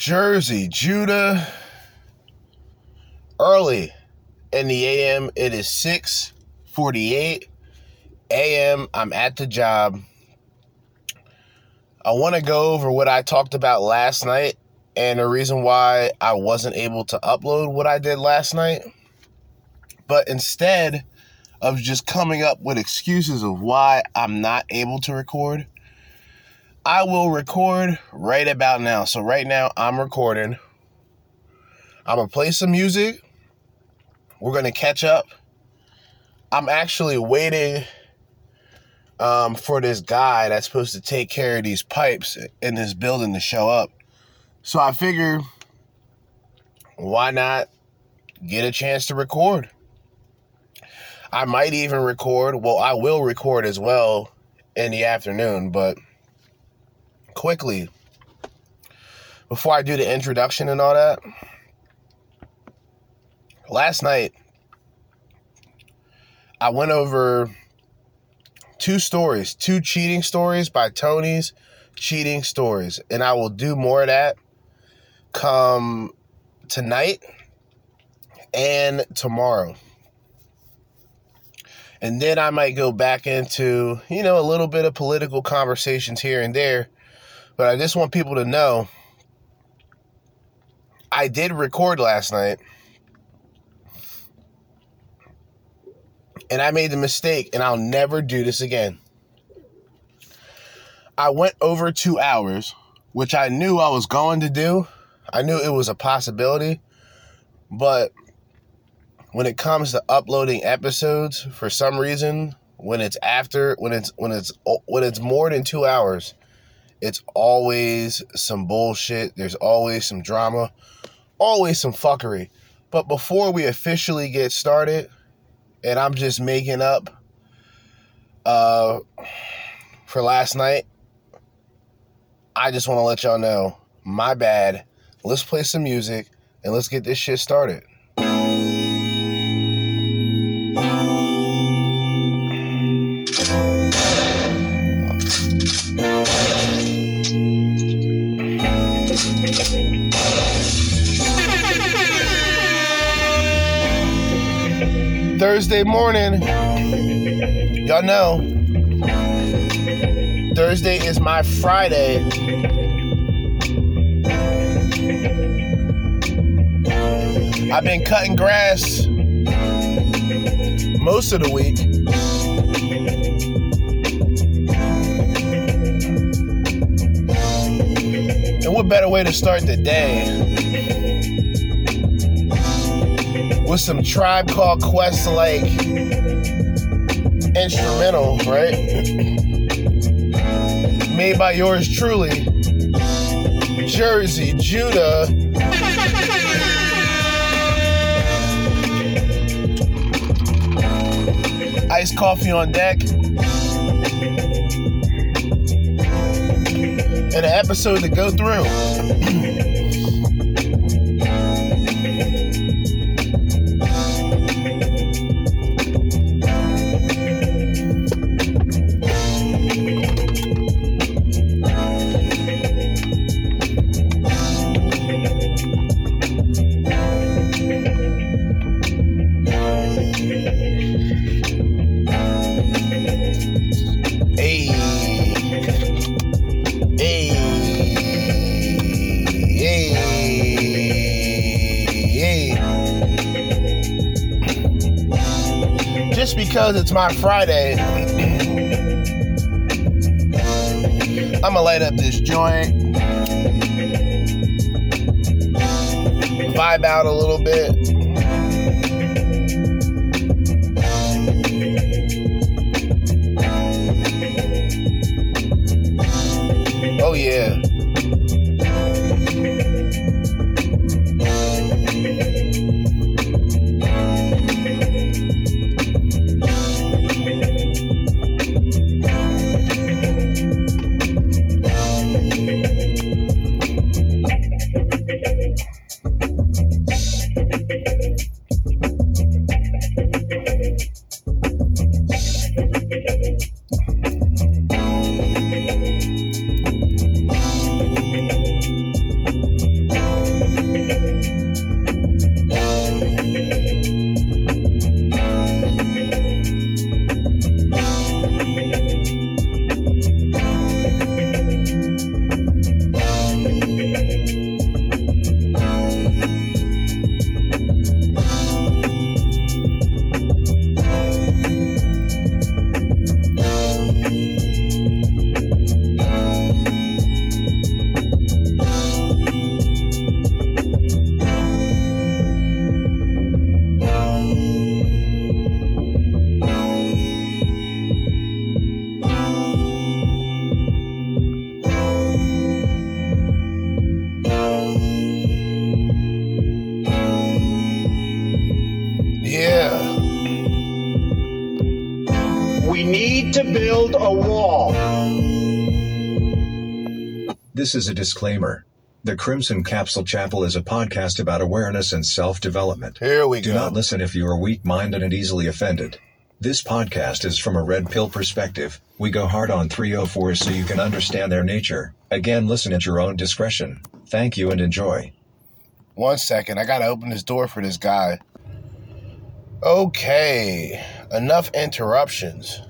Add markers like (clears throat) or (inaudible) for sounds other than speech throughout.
Jerzee, Judah. Early in the AM, it is 6:48 AM. I'm at the job. I want to go over what I talked about last night and the reason why I wasn't able to upload what I did last night. But instead of just coming up with excuses of why I'm not able to record, I will record right about now. So, right now, I'm recording. I'm to play some music. We're to catch up. I'm actually waiting um, for this guy that's supposed to take care of these pipes in this building to show up. So, I figure why not get a chance to record? I might even record. Well, I will record as well in the afternoon, but quickly, before I do the introduction and all that, last night I went over two stories, two cheating stories by Tony's cheating stories, and I will do more of that come tonight and tomorrow. And then I might go back into, you know, a little bit of political conversations here and there. But I just want people to know I did record last night. And I made the mistake, and I'll never do this again. I went over two hours, which I knew I was going to do. I knew it was a possibility. But when it comes to uploading episodes for some reason when it's after when it's when it's when it's more than 2 hours it's always some bullshit. There's always some drama. Always some fuckery. But before we officially get started and I'm just making up uh for last night I just want to let y'all know my bad. Let's play some music and let's get this shit started Thursday morning. Y'all know, Thursday is my Friday. I've been cutting grass most of the week. And what better way to start the day with some Tribe Called Quest like instrumental, right? Made by yours truly, Jerzee, Judah. Iced coffee on deck. And an episode to go through. (clears throat) because it's my Friday, I'm gonna light up this joint, vibe out a little bit. This is a disclaimer. The Crimson Capsule Chapel is a podcast about awareness and self development. Here we Do go. not listen if you are weak minded and easily offended. This podcast is from a red pill perspective. We go hard on 304s so you can understand their nature. Again, listen at your own discretion. Thank you and enjoy. One second. I gotta open this door for this guy. Okay. Enough interruptions.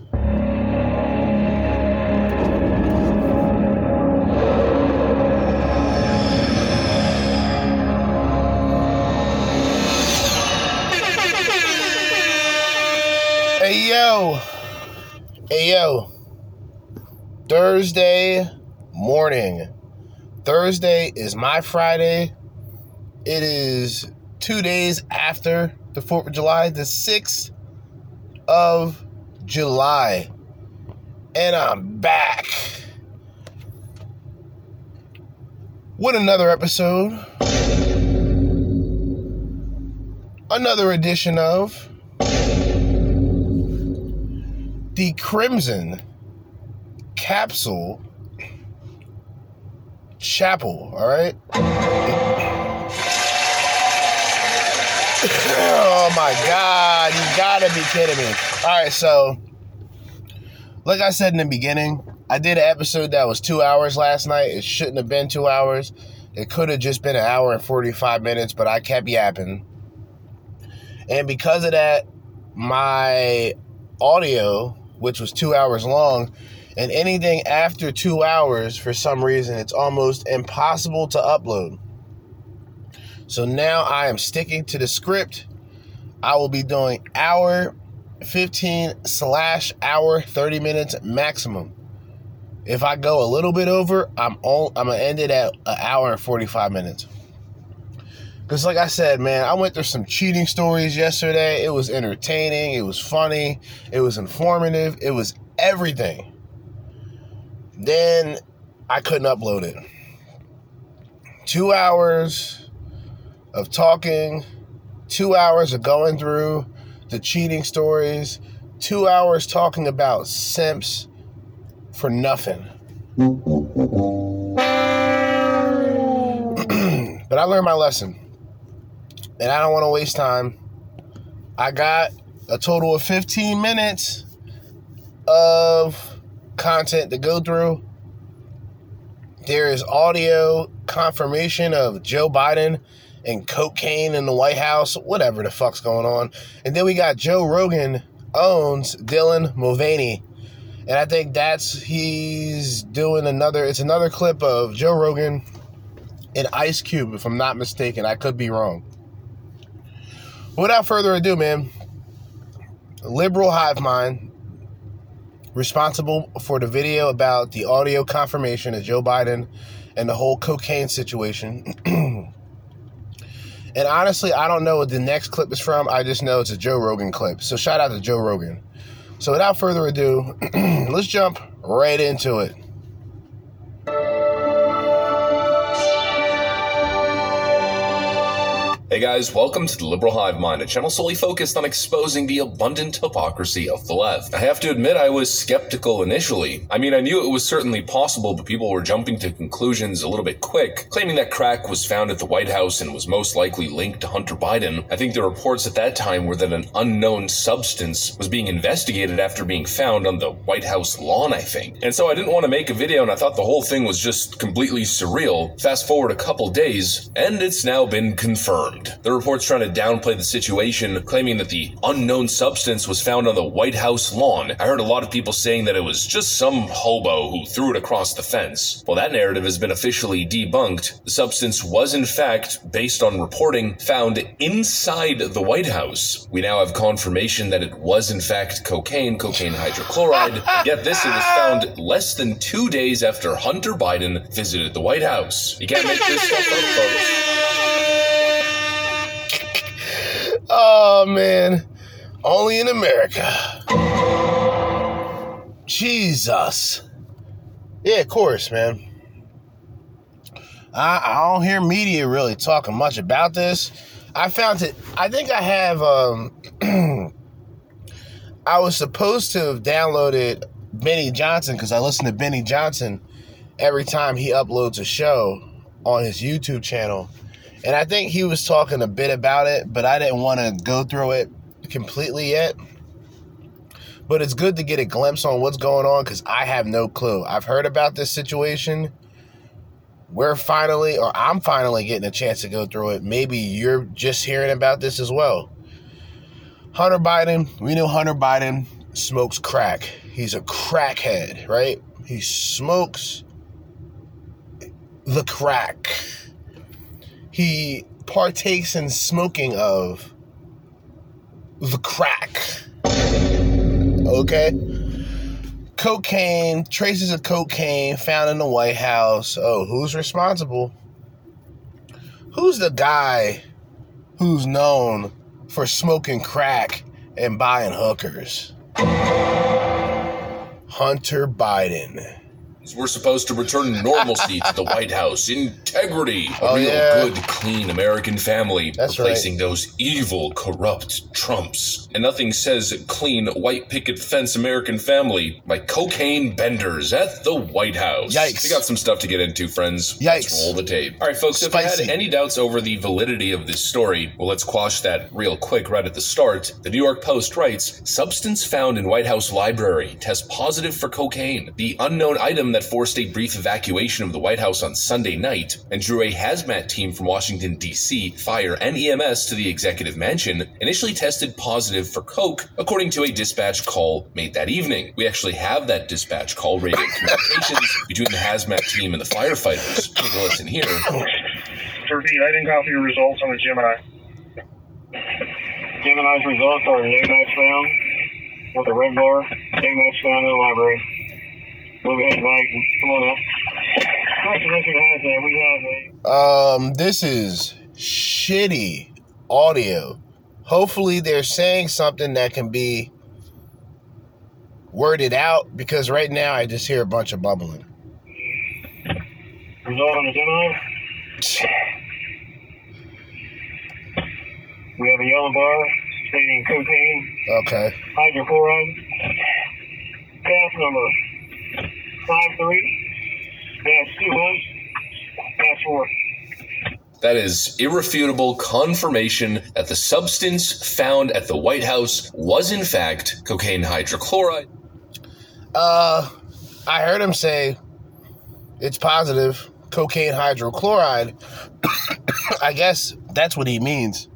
Hey yo. Thursday morning. Thursday is my Friday. It is two days after the 4th of July, the 6th of July. And I'm back with another episode. Another edition of the Crimson Capsule Chapel, all right? oh my god, you gotta be kidding me. Alright, so like I said in the beginning, I did an episode that was two hours last night. It shouldn't have been two hours. It could have just been an hour and 45 minutes, but I kept yapping. And because of that, my audio, which was two hours long, and anything after two hours, for some reason, it's almost impossible to upload. So now I am sticking to the script. I will be doing hour 15 slash hour 30 minutes maximum. If I go a little bit over, I'm all, I'm gonna end it at an hour and 45 minutes. Cause like I said, man, I went through some cheating stories yesterday. It was entertaining, it was funny, it was informative, it was everything. Then I couldn't upload it. Two hours of talking, two hours of going through the cheating stories, two hours talking about simps for nothing. (clears throat) but I learned my lesson. And I don't want to waste time. I got a total of 15 minutes of content to go through. There is audio confirmation of Joe Biden and cocaine in the White House, whatever the fuck's going on. And then we got Joe Rogan owns Dylan Mulvaney. And I think that's he's doing another it's another clip of Joe Rogan and Ice Cube, if I'm not mistaken. I could be wrong. Without further ado, man, liberal hive mind responsible for the video about the audio confirmation of Joe Biden and the whole cocaine situation. (clears throat) and honestly, I don't know what the next clip is from. I just know it's a Joe Rogan clip. So shout out to Joe Rogan. So without further ado, (clears throat) let's jump right into it. Hey guys, welcome to the Liberal Hive Mind, a channel solely focused on exposing the abundant hypocrisy of the left. I have to admit, I was skeptical initially. I mean, I knew it was certainly possible, but people were jumping to conclusions a little bit quick, claiming that crack was found at the White House and was most likely linked to Hunter Biden. I think the reports at that time were that an unknown substance was being investigated after being found on the White House lawn, I think. And so I didn't want to make a video, and I thought the whole thing was just completely surreal. Fast forward a couple days, and it's now been confirmed. The report's trying to downplay the situation, claiming that the unknown substance was found on the White House lawn. I heard a lot of people saying that it was just some hobo who threw it across the fence. Well, that narrative has been officially debunked. The substance was, in fact, based on reporting, found inside the White House. We now have confirmation that it was, in fact, cocaine, cocaine hydrochloride. Yet this, it was found less than two days after Hunter Biden visited the White House. You can't make this stuff up, folks. Oh man, only in America. Jesus. Yeah, of course, man. I, I don't hear media really talking much about this. I found it. I think I have. Um, (clears throat) I was supposed to have downloaded Benny Johnson because I listen to Benny Johnson every time he uploads a show on his YouTube channel. And I think he was talking a bit about it, but I didn't want to go through it completely yet. But it's good to get a glimpse on what's going on because I have no clue. I've heard about this situation. We're finally, or I'm finally getting a chance to go through it. Maybe you're just hearing about this as well. Hunter Biden, we know Hunter Biden smokes crack. He's a crackhead, right? He smokes the crack. He partakes in smoking of the crack. Okay? Cocaine, traces of cocaine found in the White House. Oh, who's responsible? Who's the guy who's known for smoking crack and buying hookers? Hunter Biden. We're supposed to return normalcy to the White House, integrity, a Oh, real yeah. good, clean American family, That's replacing those evil, corrupt Trumps. And nothing says clean, white picket fence American family like cocaine benders at the White House. Yikes. We got some stuff to get into, friends. Yikes. Let's roll the tape. All right, folks, if you had any doubts over the validity of this story, well, let's quash that real quick right at the start. The New York Post writes Substance found in White House library tests positive for cocaine. The unknown item that forced a brief evacuation of the White House on Sunday night and drew a hazmat team from Washington, D.C., fire, and EMS to the executive mansion initially tested positive for coke, according to a dispatch call made that evening. We actually have that dispatch call radio communications between the hazmat team and the firefighters. Take a listen here. To repeat, I didn't copy your results on the Gemini. Gemini's results are no match found with a red bar, no match found in the library. Move ahead, Mike. Come on up. Confidential has that. We have a Um, this is shitty audio. Hopefully, they're saying something that can be worded out because right now I just hear a bunch of bubbling. result on the Gemini. We have a yellow bar stating cocaine, Okay. hydrochloride, CAS number five three dash two one dash four. That is irrefutable confirmation that the substance found at the White House was in fact cocaine hydrochloride. Uh, I heard him say it's positive cocaine hydrochloride. (coughs) I guess that's what he means.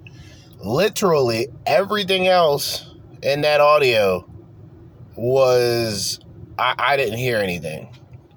Literally everything else in that audio was I, I didn't hear anything.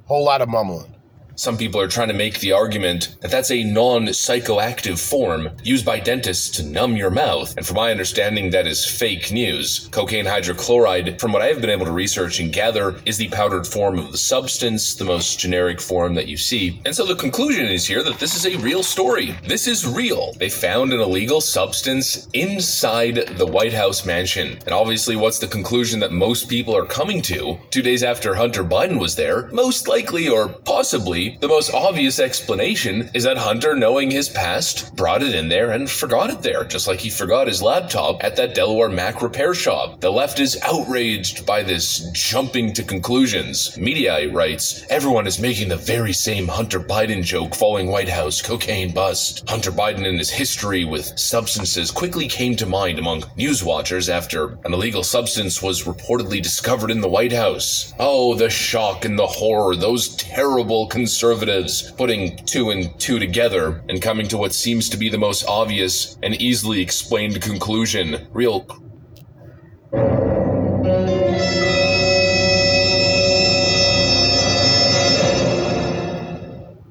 Whole lot of mumbling. Some people are trying to make the argument that that's a non psychoactive form used by dentists to numb your mouth. And from my understanding, that is fake news. Cocaine hydrochloride, from what I have been able to research and gather, is the powdered form of the substance, the most generic form that you see. And so the conclusion is here that this is a real story. This is real. They found an illegal substance inside the White House mansion. And obviously, what's the conclusion that most people are coming to? Two days after Hunter Biden was there, most likely or possibly, the most obvious explanation is that Hunter, knowing his past, brought it in there and forgot it there, just like he forgot his laptop at that Delaware Mac repair shop. The left is outraged by this jumping to conclusions. Mediaite writes, everyone is making the very same Hunter Biden joke following White House cocaine bust. Hunter Biden and his history with substances quickly came to mind among news watchers after an illegal substance was reportedly discovered in the White House. Oh, the shock and the horror, those terrible conservatives putting two and two together and coming to what seems to be the most obvious and easily explained conclusion. Real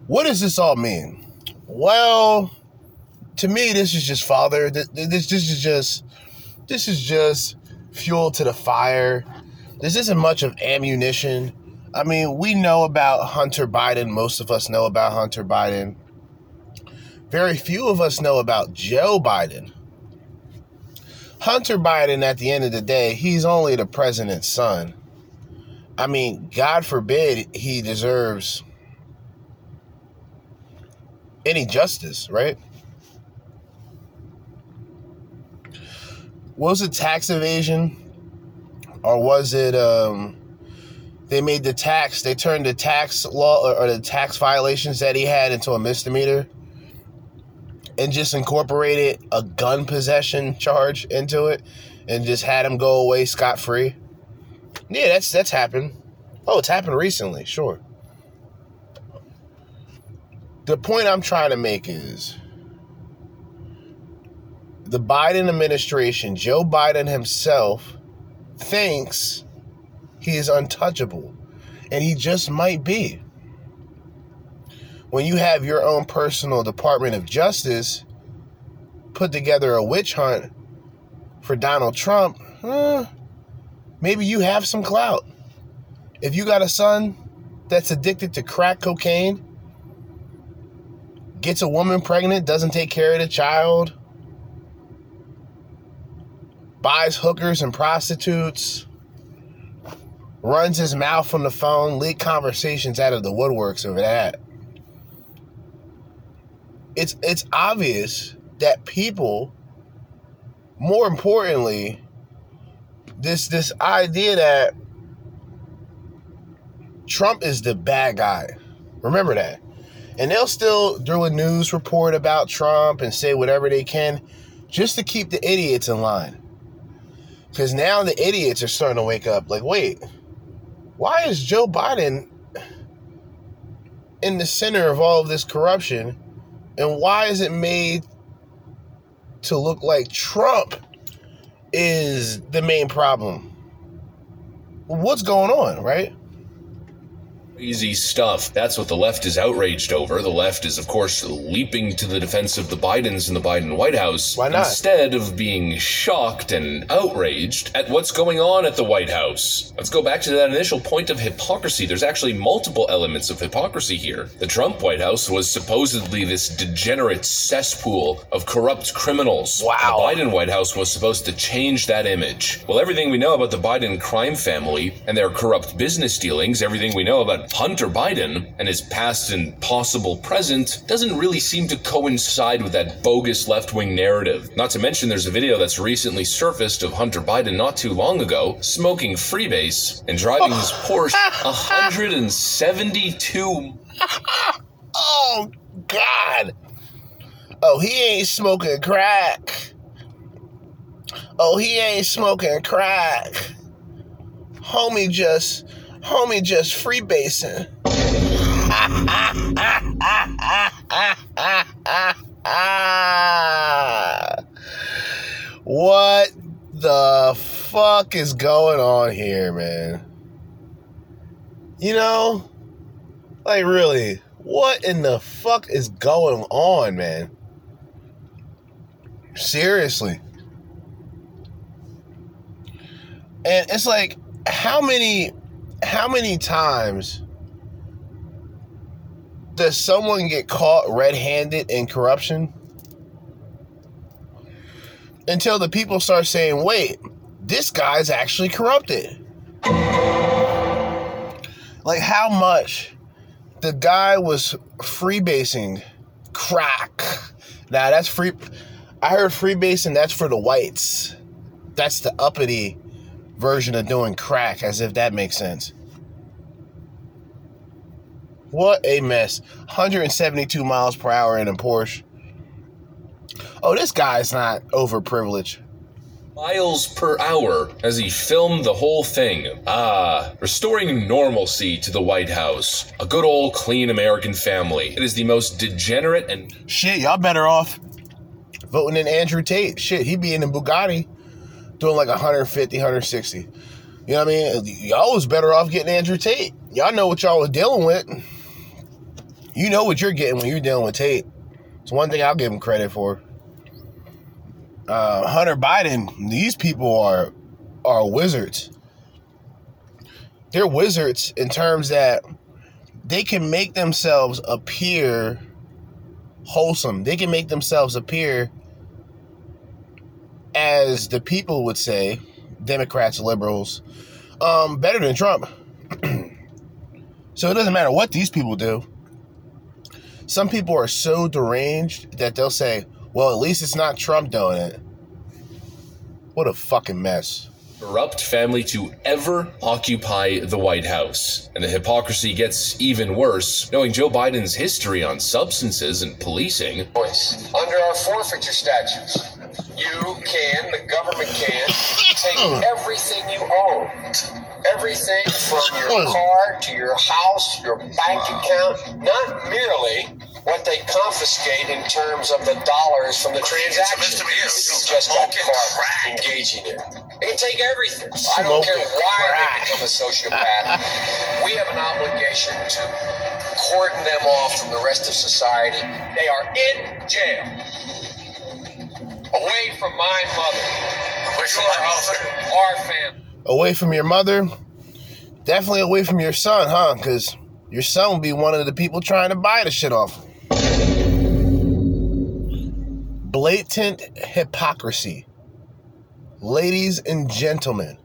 What does this all mean? Well, to me, this is just father. This, this, this is just this is just fuel to the fire. This isn't much of ammunition. I mean, we know about Hunter Biden. Most of us know about Hunter Biden. Very few of us know about Joe Biden. Hunter Biden, at the end of the day, he's only the president's son. I mean, God forbid he deserves any justice, right? Was it tax evasion? Or was it um They made the tax, they turned the tax law or, or the tax violations that he had into a misdemeanor and just incorporated a gun possession charge into it and just had him go away scot free. Yeah, that's that's happened. Oh, it's happened recently, sure. The point I'm trying to make is the Biden administration, Joe Biden himself, thinks he is untouchable. And he just might be. When you have your own personal Department of Justice put together a witch hunt for Donald Trump, maybe you have some clout. If you got a son that's addicted to crack cocaine, gets a woman pregnant, doesn't take care of the child, buys hookers and prostitutes, runs his mouth on the phone, leak conversations out of the woodworks over that. It's it's obvious that people, more importantly, this this idea that Trump is the bad guy. Remember that. And they'll still do a news report about Trump and say whatever they can just to keep the idiots in line. Because now the idiots are starting to wake up like, wait, why is Joe Biden in the center of all of this corruption? And why is it made to look like Trump is the main problem? What's going on, right? Easy stuff. That's what the left is outraged over. The left is, of course, leaping to the defense of the Bidens in the Biden White House. Why not? Instead of being shocked and outraged at what's going on at the White House. Let's go back to that initial point of hypocrisy. There's actually multiple elements of hypocrisy here. The Trump White House was supposedly this degenerate cesspool of corrupt criminals. Wow. The Biden White House was supposed to change that image. Well, everything we know about the Biden crime family and their corrupt business dealings, everything we know about Hunter Biden and his past and possible present doesn't really seem to coincide with that bogus left wing narrative. Not to mention, there's a video that's recently surfaced of Hunter Biden not too long ago smoking freebase and driving his (laughs) Porsche 172. (laughs) Oh, God. Oh, he ain't smoking crack. Oh, he ain't smoking crack. Homie just, homie just freebasing. what the fuck is going on here, man? You know, like really, what in the fuck is going on, man? Seriously. And it's like how many how many times does someone get caught red-handed in corruption? Until the people start saying, "Wait, this guy's actually corrupted." Like how much the guy was freebasing crack. Now that's free. I heard freebasing. That's for the whites. That's the uppity version of doing crack, as if that makes sense. What a mess! 172 miles per hour in a Porsche. Oh, this guy's not overprivileged. miles per hour as he filmed the whole thing. Ah, restoring normalcy to the White House. A good old clean American family. It is the most degenerate and Shit, y'all better off voting in Andrew Tate. Shit, he'd be in the Bugatti doing like 150, 160. You know what I mean? Y'all was better off getting Andrew Tate. Y'all know what y'all was dealing with. You know what you're getting when you're dealing with Tate. It's one thing I'll give him credit for. Uh, Hunter Biden, these people are are wizards. They're wizards in terms that they can make themselves appear wholesome. They can make themselves appear as the people would say, Democrats, liberals, um, better than Trump. (clears throat) so it doesn't matter what these people do. Some people are so deranged that they'll say, well, at least it's not Trump doing it. What a fucking mess. corrupt family to ever occupy the White House. And the hypocrisy gets even worse, knowing Joe Biden's history on substances and policing. Under our forfeiture statutes, you can, the government can, take (clears throat) everything you own. Everything from your car to your house, your bank account, not merely what they confiscate in terms of the dollars from the transaction. You just got caught engaging in. They can take everything. I don't care why they become a sociopath. we have an obligation to cordon them off from the rest of society. They are in jail. Away from my mother. Away from mother. Our family. Away from your mother, definitely away from your son, huh? Because your son will be one of the people trying to buy the shit off. Blatant hypocrisy. Ladies and gentlemen,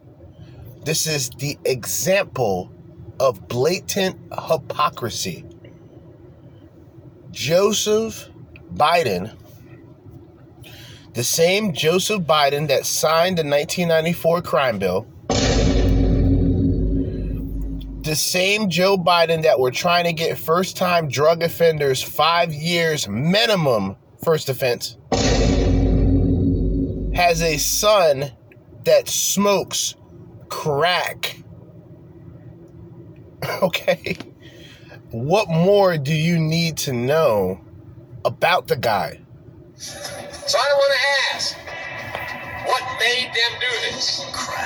this is the example of blatant hypocrisy. Joseph Biden, the same Joseph Biden that signed the 1994 crime bill, the same Joe Biden that we're trying to get first time drug offenders five years minimum first offense, has a son that smokes crack. (laughs) Okay. What more do you need to know about the guy? So I want to ask, what made them do this?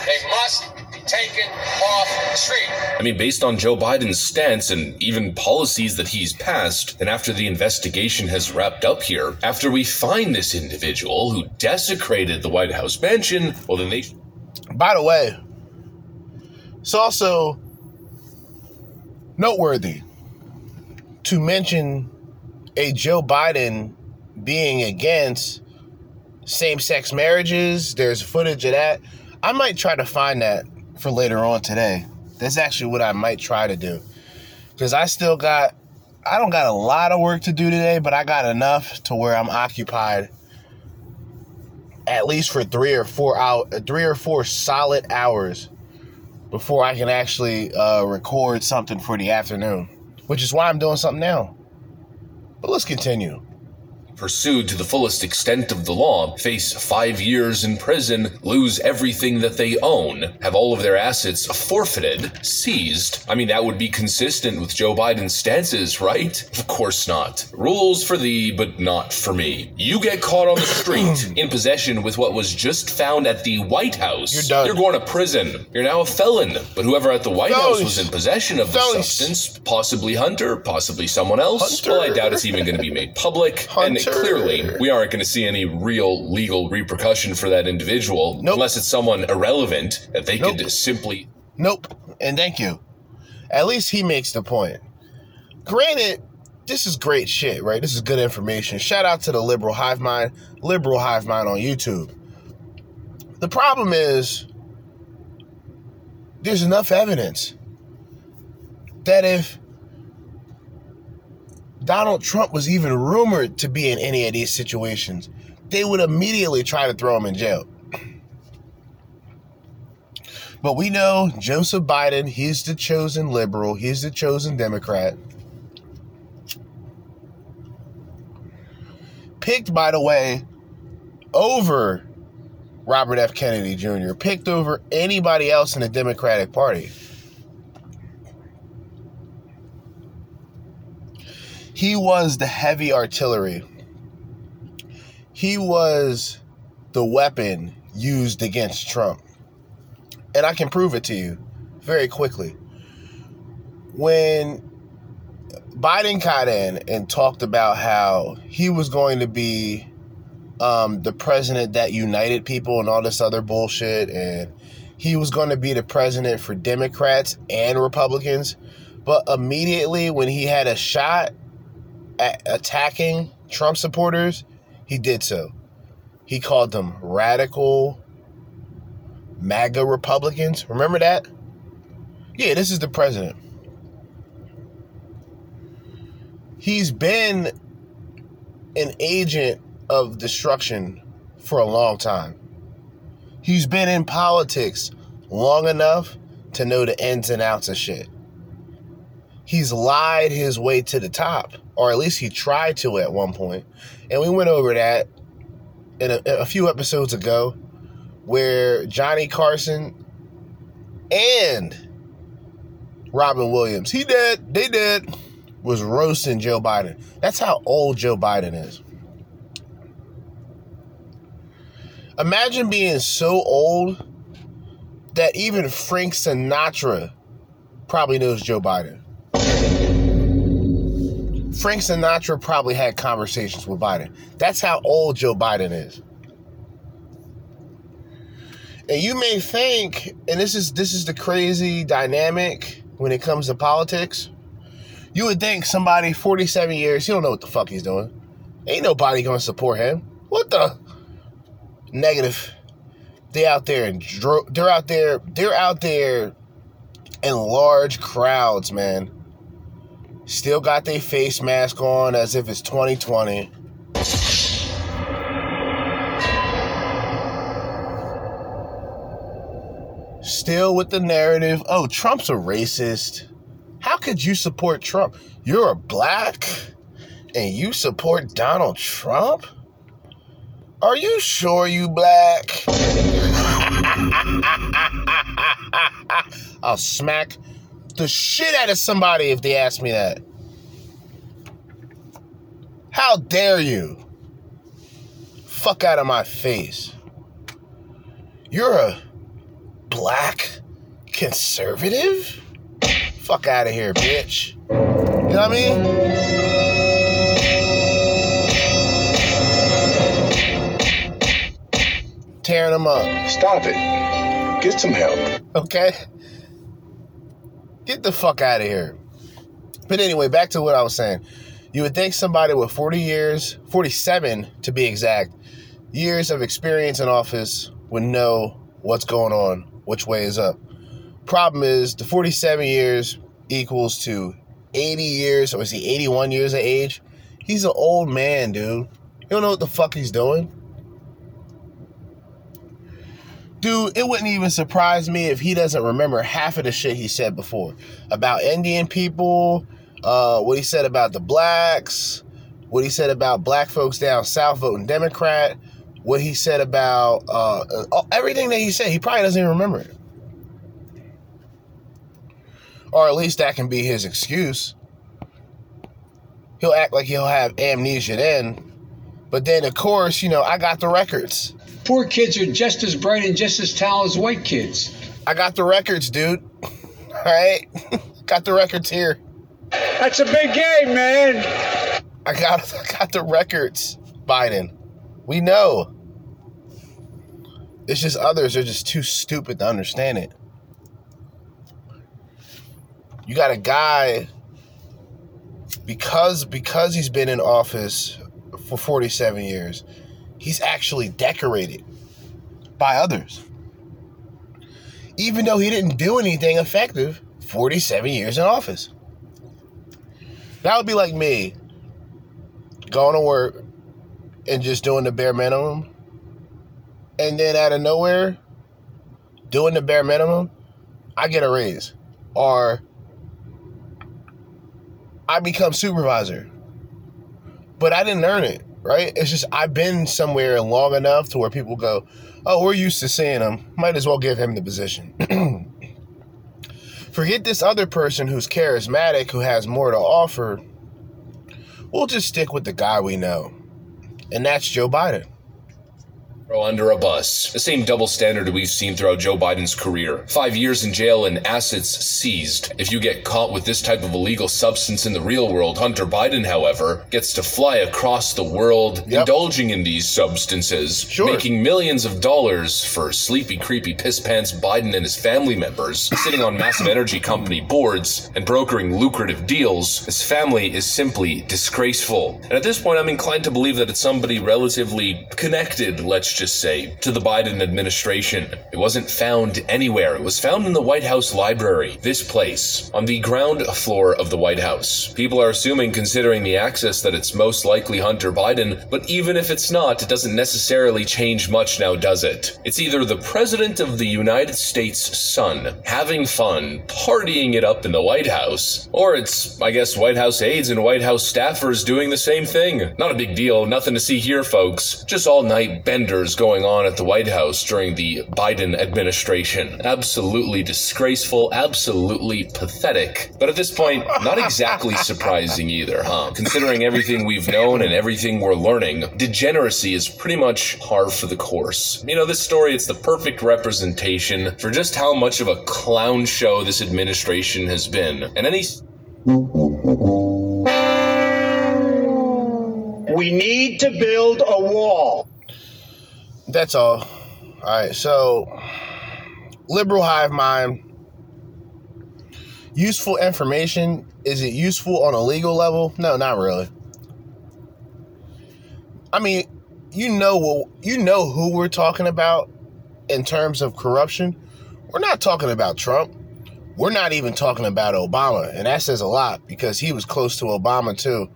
They must taken off the street. I mean, based on Joe Biden's stance and even policies that he's passed, then after the investigation has wrapped up here, after we find this individual who desecrated the White House mansion, well, then they By the way, it's also noteworthy to mention a Joe Biden being against same sex marriages. There's footage of that. I might try to find that for later on today. That's actually what I might try to do. Because I still got, I don't got a lot of work to do today, but I got enough to where I'm occupied at least for three or four out, three or four solid hours before I can actually uh, record something for the afternoon, which is why I'm doing something now. But let's continue. Pursued to the fullest extent of the law, face five years in prison, lose everything that they own, have all of their assets forfeited, seized. I mean, that would be consistent with Joe Biden's stances, right? Of course not. Rules for thee, but not for me. You get caught on the street (clears throat) in possession with what was just found at the White House. You're done. You're going to prison. You're now a felon. But whoever at the White House was in possession of the substance, possibly Hunter, possibly someone else. Hunter. Well, I doubt it's even going to be made public. And Hunter. clearly, we aren't going to see any real legal repercussion for that individual Nope. unless it's someone irrelevant that they Nope. could simply Nope. And thank you. At least he makes the point. Granted, this is great shit, right? This is good information. Shout out to the Liberal Hive Mind, Liberal Hive Mind on YouTube. The problem is, there's enough evidence that if Donald Trump was even rumored to be in any of these situations, they would immediately try to throw him in jail. But we know Joseph Biden, he's the chosen liberal, he's the chosen Democrat. Picked, by the way, over Robert F. Kennedy Jr., picked over anybody else in the Democratic Party. He was the heavy artillery. He was the weapon used against Trump. And I can prove it to you very quickly. When Biden got in and talked about how he was going to be um, the president that united people and all this other bullshit, and he was going to be the president for Democrats and Republicans. But immediately when he had a shot at attacking Trump supporters, he did so. He called them radical MAGA Republicans. Remember that? Yeah, this is the president. He's been an agent of destruction for a long time. He's been in politics long enough to know the ins and outs of shit. He's lied his way to the top, or at least he tried to at one point. And we went over that in a, a few episodes ago, where Johnny Carson and Robin Williams, he did, they did, was roasting Joe Biden. That's how old Joe Biden is. Imagine being so old that even Frank Sinatra probably knows Joe Biden. Frank Sinatra probably had conversations with Biden. That's how old Joe Biden is. And you may think, and this is this is the crazy dynamic when it comes to politics. You would think somebody 47 years, he don't know what the fuck he's doing. Ain't nobody gonna support him. What the negative? They out there and dro- they're out there, they're out there in large crowds, man. Still got their face mask on as if it's 2020. Still with the narrative, oh, Trump's a racist. How could you support Trump? You're a black and you support Donald Trump? Are you sure you black? (laughs) I'll smack the shit out of somebody if they ask me that. How dare you? Fuck out of my face. You're a black conservative? Fuck out of here, bitch. You know what I mean? Tearing them up. Stop it. Get some help. Okay? Get the fuck out of here. But anyway, back to what I was saying. You would think somebody with 40 years, 47 to be exact, years of experience in office would know what's going on, which way is up. Problem is, the 47 years equals to 80 years, or is he 81 years of age? He's an old man, dude. You don't know what the fuck he's doing. Dude, it wouldn't even surprise me if he doesn't remember half of the shit he said before about Indian people, uh, what he said about the blacks, what he said about black folks down south voting Democrat, what he said about uh, uh, everything that he said. He probably doesn't even remember it. Or at least that can be his excuse. He'll act like he'll have amnesia then. But then, of course, you know, I got the records. Poor kids are just as bright and just as talented as white kids. I got the records, dude. All (laughs) right? (laughs) got the records here. That's a big game, man. I got (laughs) I got the records, Biden. We know. It's just others are just too stupid to understand it. You got a guy because because he's been in office for 47 years, he's actually decorated by others. Even though he didn't do anything effective 47 years in office. That would be like me going to work and just doing the bare minimum. And then out of nowhere, doing the bare minimum, I get a raise. Or I become supervisor. But I didn't earn it, right? It's just I've been somewhere long enough to where people go, oh, we're used to seeing him. Might as well give him the position. (clears throat) Forget this other person who's charismatic, who has more to offer. We'll just stick with the guy we know. And that's Joe Biden. Throw under a bus. The same double standard we've seen throughout Joe Biden's career. Five years in jail and assets seized. If you get caught with this type of illegal substance in the real world, Hunter Biden, however, gets to fly across the world Yep. indulging in these substances, Sure. making millions of dollars for sleepy, creepy piss pants Biden and his family members, (laughs) sitting on massive energy company boards and brokering lucrative deals. His family is simply disgraceful. And at this point, I'm inclined to believe that it's somebody relatively connected, let's just say, to the Biden administration. It wasn't found anywhere. It was found in the White House library. This place, on the ground floor of the White House. People are assuming, considering the access, that it's most likely Hunter Biden, but even if it's not, it doesn't necessarily change much now, does it? It's either the President of the United States' son having fun, partying it up in the White House, or it's, I guess, White House aides and White House staffers doing the same thing. Not a big deal, nothing to see here, folks. Just all night benders going on at the White House during the Biden administration. Absolutely disgraceful, absolutely pathetic. But at this point, not exactly (laughs) surprising either, huh? Considering everything we've known and everything we're learning, degeneracy is pretty much par for the course. You know, this story, it's the perfect representation for just how much of a clown show this administration has been. And any We need to build a wall. That's all. All right. So, Liberal Hivemind. Useful information. Is it useful on a legal level? No, not really. I mean, you know you know who we're talking about in terms of corruption. We're not talking about Trump. We're not even talking about Obama, and that says a lot because he was close to Obama too.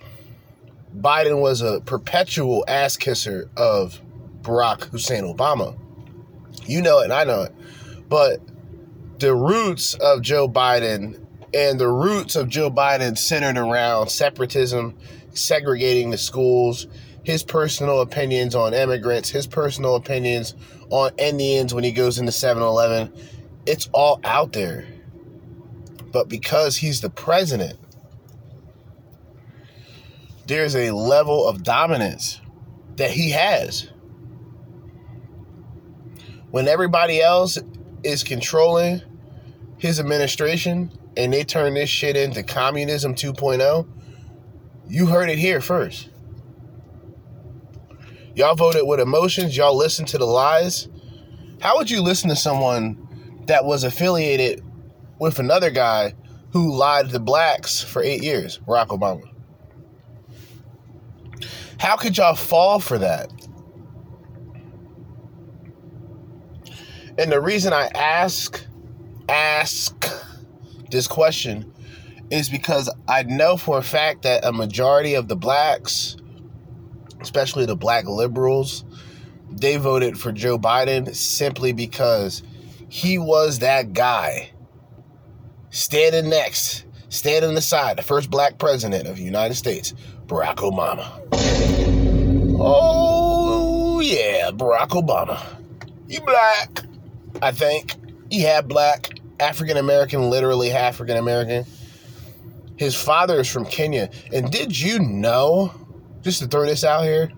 Biden was a perpetual ass kisser of Barack Hussein Obama. You know it, and I know it. But the roots of Joe Biden and the roots of Joe Biden centered around separatism, segregating the schools, his personal opinions on immigrants, his personal opinions on Indians when he goes into 7 Eleven. It's all out there. But because he's the president, there's a level of dominance that he has. When everybody else is controlling his administration and they turn this shit into communism 2.0, you heard it here first. Y'all voted with emotions, y'all listened to the lies. How would you listen to someone that was affiliated with another guy who lied to blacks for eight years, Barack Obama? How could y'all fall for that? And the reason I ask ask this question is because I know for a fact that a majority of the blacks, especially the black liberals, they voted for Joe Biden simply because he was that guy standing next, standing aside, the first black president of the United States, Barack Obama. Oh, yeah, Barack Obama. You black, I think. He had black, African American, literally African American. His father is from Kenya. And did you know, just to throw this out here,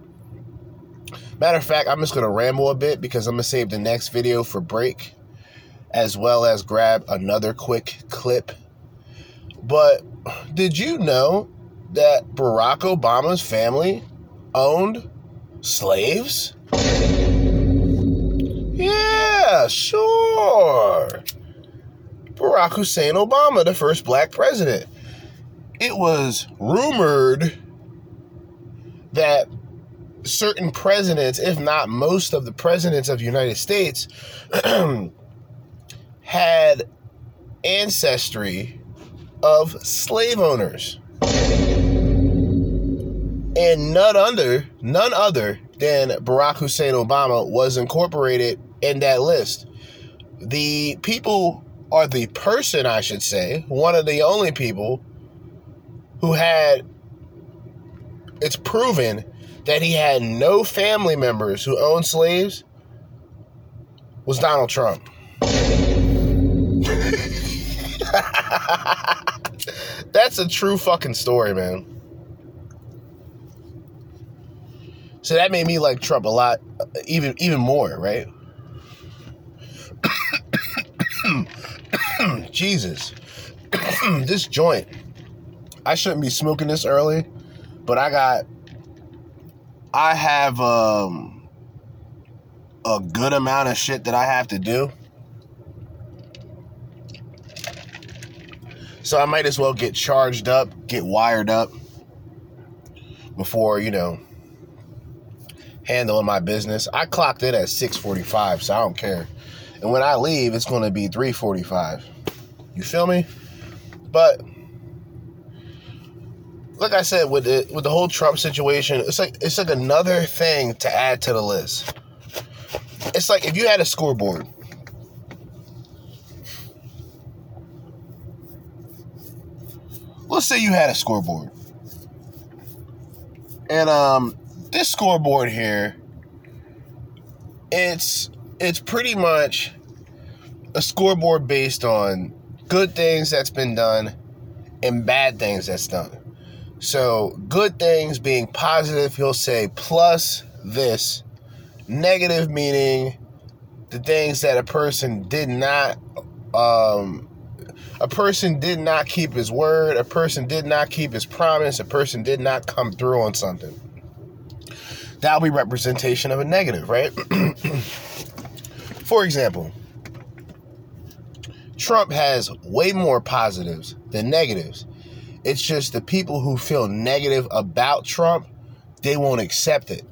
matter of fact, I'm just going to ramble a bit because I'm going to save the next video for break, as well as grab another quick clip. But did you know that Barack Obama's family owned slaves? Yeah, sure. Barack Hussein Obama, the first black president. It was rumored that certain presidents, if not most of the presidents of the United States, (clears throat) had ancestry of slave owners. And none under, none other than Barack Hussein Obama was incorporated in that list. The people, are the person, I should say, one of the only people who had, it's proven that he had no family members who owned slaves was Donald Trump. (laughs) That's a true fucking story, man. So that made me like Trump a lot, even even more, right? (coughs) Jesus, (coughs) this joint. I shouldn't be smoking this early, but I got, I have um a good amount of shit that I have to do. So I might as well get charged up, get wired up before, you know, handling my business. I clocked it at 6:45, so I don't care. And when I leave, it's going to be 3:45. You feel me? But like I said, with the with the whole Trump situation, it's like it's like another thing to add to the list. It's like if you had a scoreboard. Let's say you had a scoreboard. And um this scoreboard here it's it's pretty much a scoreboard based on good things that's been done and bad things that's done. So, good things being positive, he'll say plus this. Negative meaning the things that a person did not um a person did not keep his word, a person did not keep his promise, a person did not come through on something. That'll be representation of a negative, right? (clears throat) For example, Trump has way more positives than negatives. It's just the people who feel negative about Trump, they won't accept it.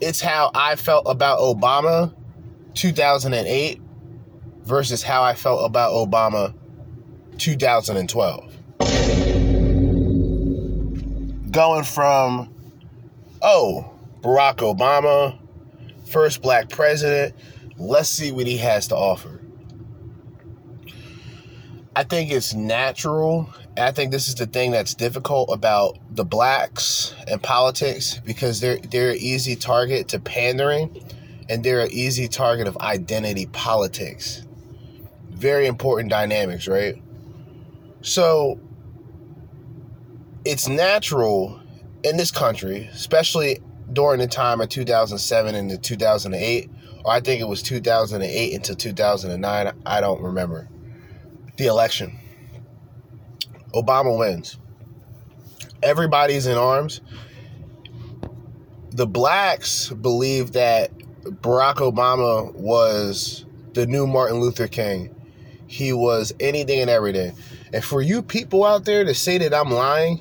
It's how I felt about Obama 2008 versus how I felt about Obama 2012. Going from, oh, Barack Obama, first black president, let's see what he has to offer. I think it's natural. I think this is the thing that's difficult about the blacks and politics because they're they're an easy target to pandering and they're an easy target of identity politics. Very important dynamics, right? So it's natural in this country, especially during the time of 2007 and the 2008, or I think it was 2008 until 2009. I don't remember the election. Obama wins. Everybody's in arms. The blacks believe that Barack Obama was the new Martin Luther King. He was anything and everything. And for you people out there to say that I'm lying,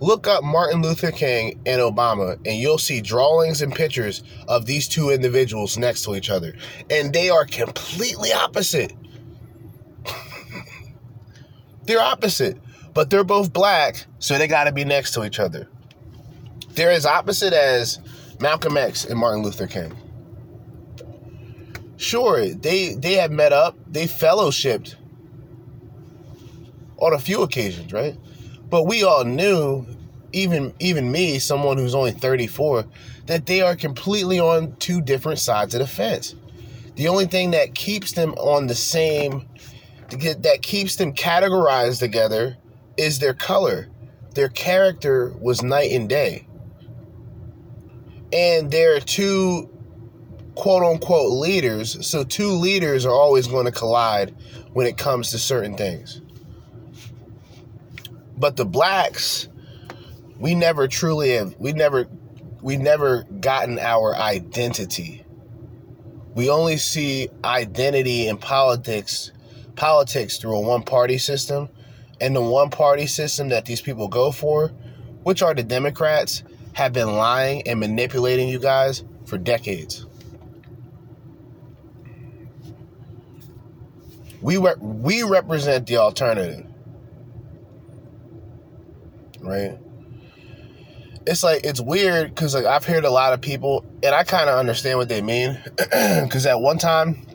look up Martin Luther King and Obama, and you'll see drawings and pictures of these two individuals next to each other. And they are completely opposite. (laughs) they're opposite, but they're both black, so they got to be next to each other. They're as opposite as Malcolm X and Martin Luther King. Sure, they they have met up, they fellowshipped on a few occasions, right? But we all knew, even even me, someone who's only 34, that they are completely on two different sides of the fence. The only thing that keeps them on the same that keeps them categorized together is their color. Their character was night and day. And there are two quote unquote leaders. So two leaders are always going to collide when it comes to certain things. But the blacks, we never truly have we never we never gotten our identity. We only see identity in politics politics through a one party system. And the one party system that these people go for, which are the Democrats, have been lying and manipulating you guys for decades. We re- we represent the alternative. Right? It's like it's weird cuz like I've heard a lot of people and I kind of understand what they mean (clears throat) cuz at one time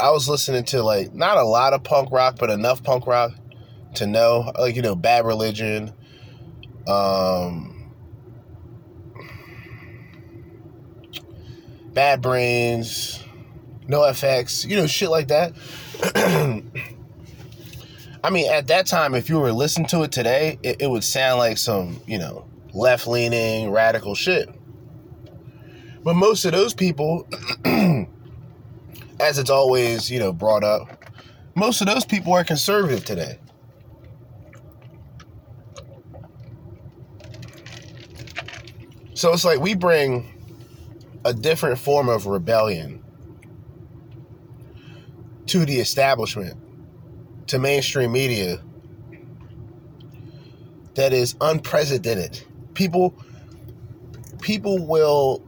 I was listening to like not a lot of punk rock but enough punk rock to know like you know Bad Religion um Bad Brains, NOFX, you know, shit like that. (clears throat) I mean, at that time, if you were listening to it today, it, it would sound like some, you know, left leaning, radical shit. But most of those people, (clears throat) as it's always, you know, brought up, most of those people are conservative today. So it's like we bring a different form of rebellion to the establishment, to mainstream media that is unprecedented, people people will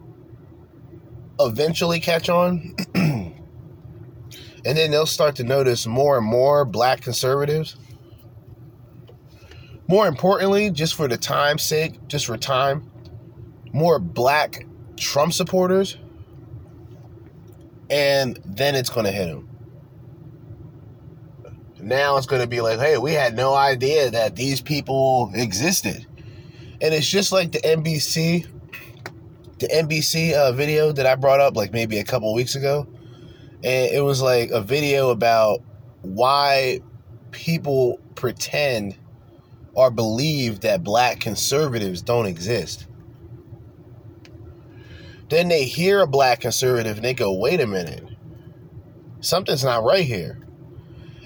eventually catch on (clears throat) and then they'll start to notice more and more black conservatives. More importantly just for the time's sake just for time more black trump supporters and then it's going to hit them now it's going to be like hey we had no idea that these people existed and it's just like the nbc the NBC uh, video that I brought up like maybe a couple weeks ago, and it was like a video about why people pretend or believe that black conservatives don't exist. Then they hear a black conservative and they go, "Wait a minute, something's not right here."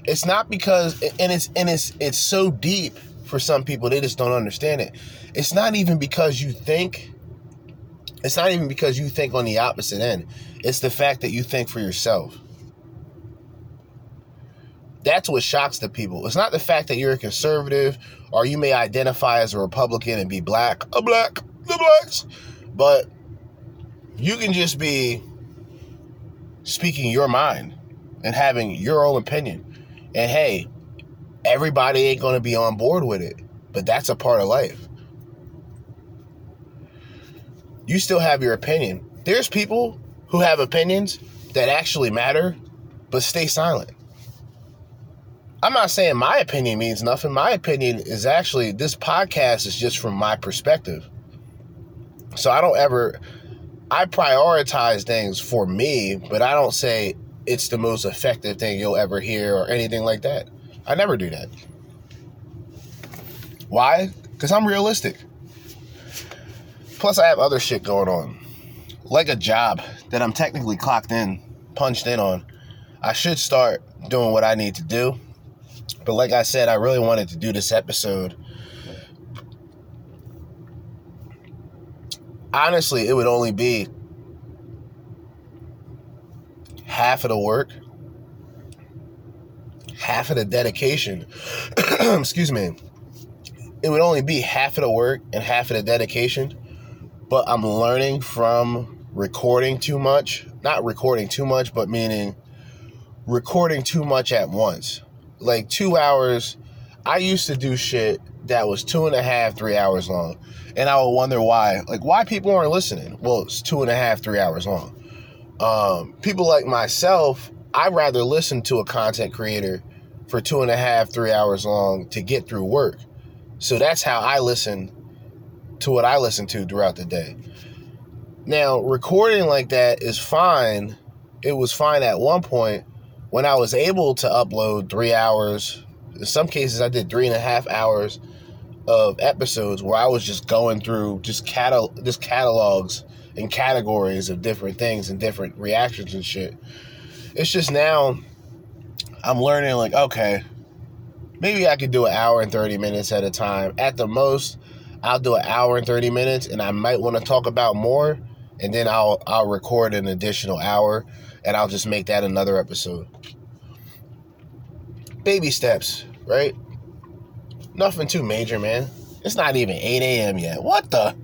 It's not because, and it's and it's it's so deep for some people they just don't understand it. It's not even because you think it's not even because you think on the opposite end. It's the fact that you think for yourself. That's what shocks the people. It's not the fact that you're a conservative or you may identify as a Republican and be black, a black, the blacks, but you can just be speaking your mind and having your own opinion. And hey, everybody ain't going to be on board with it, but that's a part of life you still have your opinion. There's people who have opinions that actually matter, but stay silent. I'm not saying my opinion means nothing. My opinion is actually, this podcast is just from my perspective. So I don't ever, I prioritize things for me, but I don't say it's the most effective thing you'll ever hear or anything like that. I never do that. Why? Because I'm realistic. Plus, I have other shit going on. Like a job that I'm technically clocked in, punched in on. I should start doing what I need to do. But like I said, I really wanted to do this episode. Honestly, it would only be half of the work, half of the dedication. (clears throat) Excuse me. It would only be half of the work and half of the dedication but I'm learning from recording too much. Not recording too much, but meaning recording too much at once. Like two hours. I used to do shit that was two and a half, three hours long. And I would wonder why. Like, why people aren't listening? Well, it's two and a half, three hours long. Um, people like myself, I'd rather listen to a content creator for two and a half, three hours long to get through work. So that's how I listen to what I listen to throughout the day. Now, recording like that is fine. It was fine at one point when I was able to upload three hours. In some cases, I did three and a half hours of episodes where I was just going through just catal just catalogs and categories of different things and different reactions and shit. It's just now I'm learning like okay, maybe I could do an hour and 30 minutes at a time. At the most, I'll do an hour and 30 minutes and I might want to talk about more and then I'll I'll record an additional hour and I'll just make that another episode. Baby steps, right? Nothing too major, man. It's not even 8 a.m. yet. What the?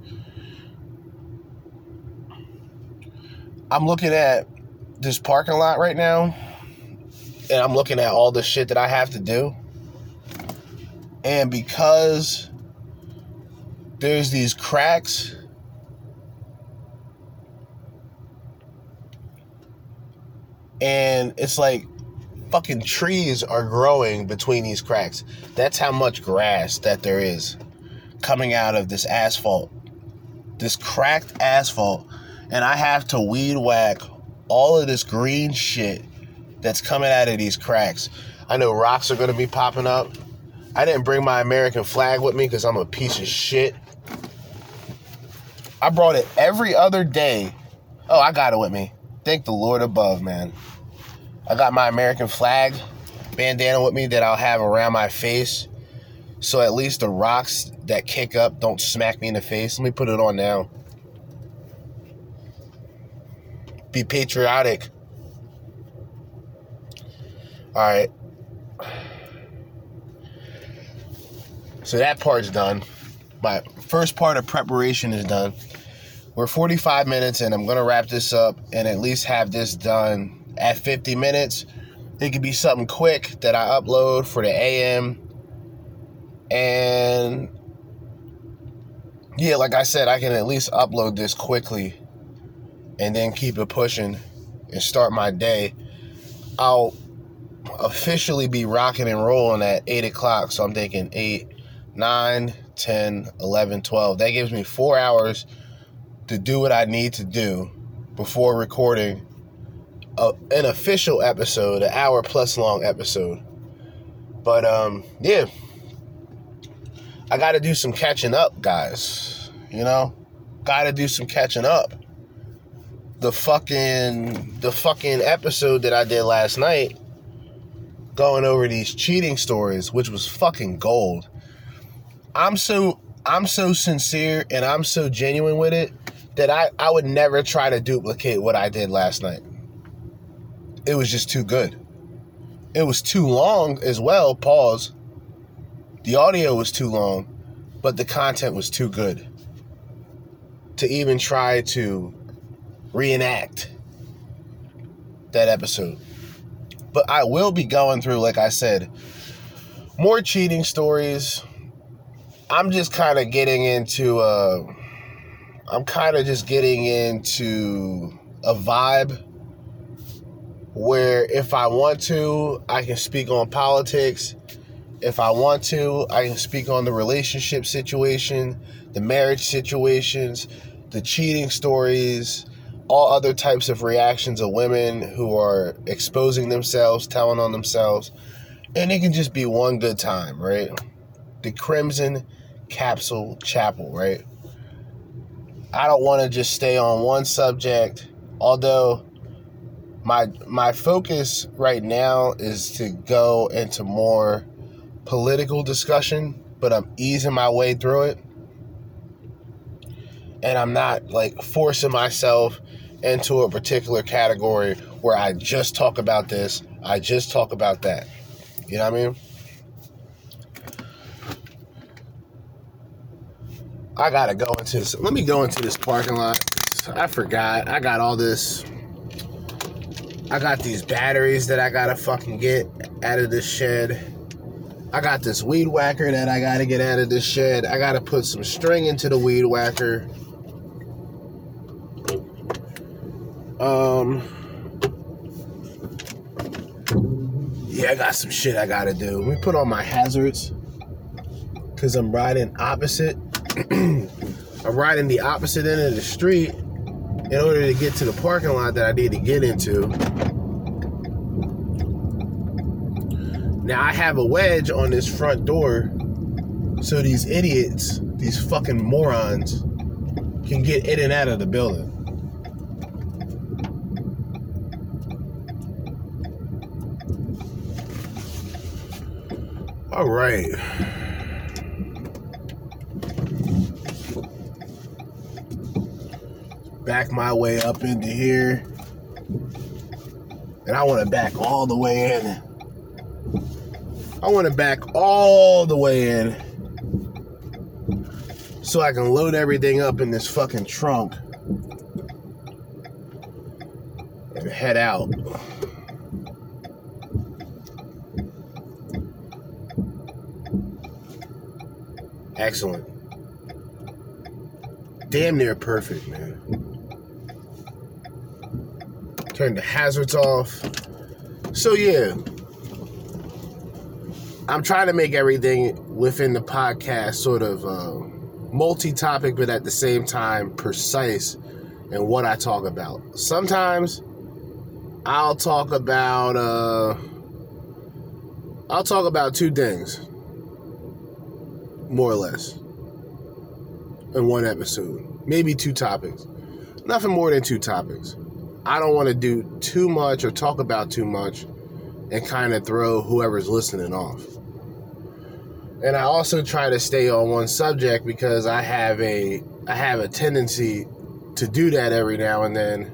I'm looking at this parking lot right now and I'm looking at all the shit that I have to do. And because there's these cracks and it's like fucking trees are growing between these cracks. That's how much grass that there is coming out of this asphalt. This cracked asphalt. And I have to weed whack all of this green shit that's coming out of these cracks. I know rocks are going to be popping up. I didn't bring my American flag with me because I'm a piece of shit. I brought it every other day. Oh, I got it with me. Thank the Lord above, man. I got my American flag bandana with me that I'll have around my face. So at least the rocks that kick up don't smack me in the face. Let me put it on now. Be patriotic. All right. So that part's done. my first part of preparation is done. We're 45 minutes and I'm gonna wrap this up and at least have this done at 50 minutes. It could be something quick that I upload for the AM. And yeah, like I said, I can at least upload this quickly and then keep it pushing and start my day. I'll officially be rocking and rolling at 8 o'clock. So I'm thinking 8, 9, 10, 11, 12. That gives me four hours to do what I need to do before recording a, an official episode, an hour plus long episode. But um, yeah, I got to do some catching up, guys. You know, got to do some catching up. The fucking the fucking episode that I did last night, going over these cheating stories, which was fucking gold. I'm so I'm so sincere and I'm so genuine with it that I, I would never try to duplicate what I did last night. It was just too good. It was too long as well, pause. The audio was too long, but the content was too good to even try to reenact that episode. But I will be going through, like I said, more cheating stories. I'm just kind of getting into uh I'm kind of just getting into a vibe where if I want to, I can speak on politics. If I want to, I can speak on the relationship situation, the marriage situations, the cheating stories, all other types of reactions of women who are exposing themselves, telling on themselves. And it can just be one good time, right? The Crimson Capsule Chapel, right? I don't want to just stay on one subject, although my my focus right now is to go into more political discussion, but I'm easing my way through it. And I'm not like forcing myself into a particular category where I just talk about this, I just talk about that. You know what I mean? I gotta go into this. Let me go into this parking lot. I forgot. I got all this. I got these batteries that I gotta fucking get out of this shed. I got this weed whacker that I gotta get out of this shed. I gotta put some string into the weed whacker. Um. Yeah, I got some shit I gotta do. Let me put on my hazards. Cause I'm riding opposite. (clears throat) I'm riding the opposite end of the street in order to get to the parking lot that I need to get into. Now I have a wedge on this front door so these idiots, these fucking morons, can get in and out of the building. All right. Back my way up into here. And I want to back all the way in. I want to back all the way in so I can load everything up in this fucking trunk and head out. Excellent. Damn near perfect, man. Turn the hazards off. So, yeah. I'm trying to make everything within the podcast sort of uh, multi topic, but at the same time precise in what I talk about. Sometimes I'll talk about, uh, I'll talk about two things more or less, in one episode. Maybe two topics. Nothing more than two topics. I don't want to do too much or talk about too much and kind of throw whoever's listening off. And I also try to stay on one subject because I have a I have a tendency to do that every now and then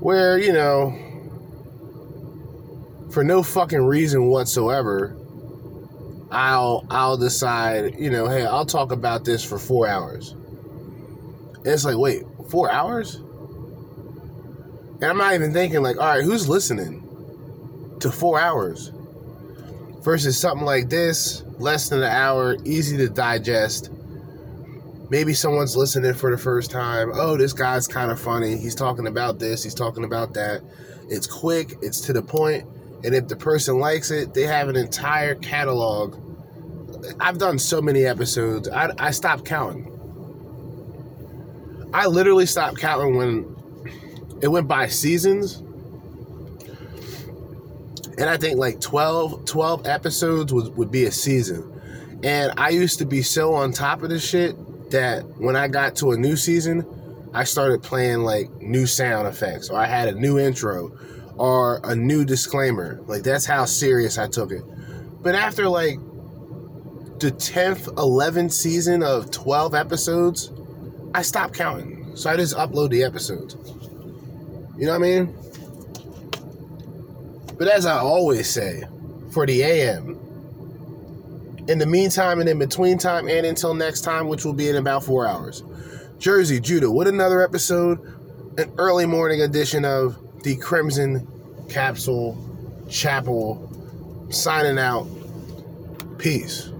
where, you know, for no fucking reason whatsoever, I'll I'll decide, you know, hey, I'll talk about this for four hours. And it's like, wait, four hours? And I'm not even thinking like, all right, who's listening to four hours? Versus something like this, less than an hour, easy to digest. Maybe someone's listening for the first time. Oh, this guy's kind of funny. He's talking about this, he's talking about that. It's quick, it's to the point, and if the person likes it, they have an entire catalog. I've done so many episodes, I, I stopped counting. I literally stopped counting when it went by seasons. And I think like 12, 12 episodes would, would be a season. And I used to be so on top of this shit that when I got to a new season, I started playing like new sound effects, or I had a new intro, or a new disclaimer. Like that's how serious I took it. But after like the 10th, 11th season of 12 episodes, I stopped counting. So I just upload the episodes. You know what I mean? But as I always say, for the AM, in the meantime and in between time and until next time, which will be in about four hours, Jerzee Judah, what another episode, an early morning edition of the Crimson Capsule Chapel, signing out. Peace.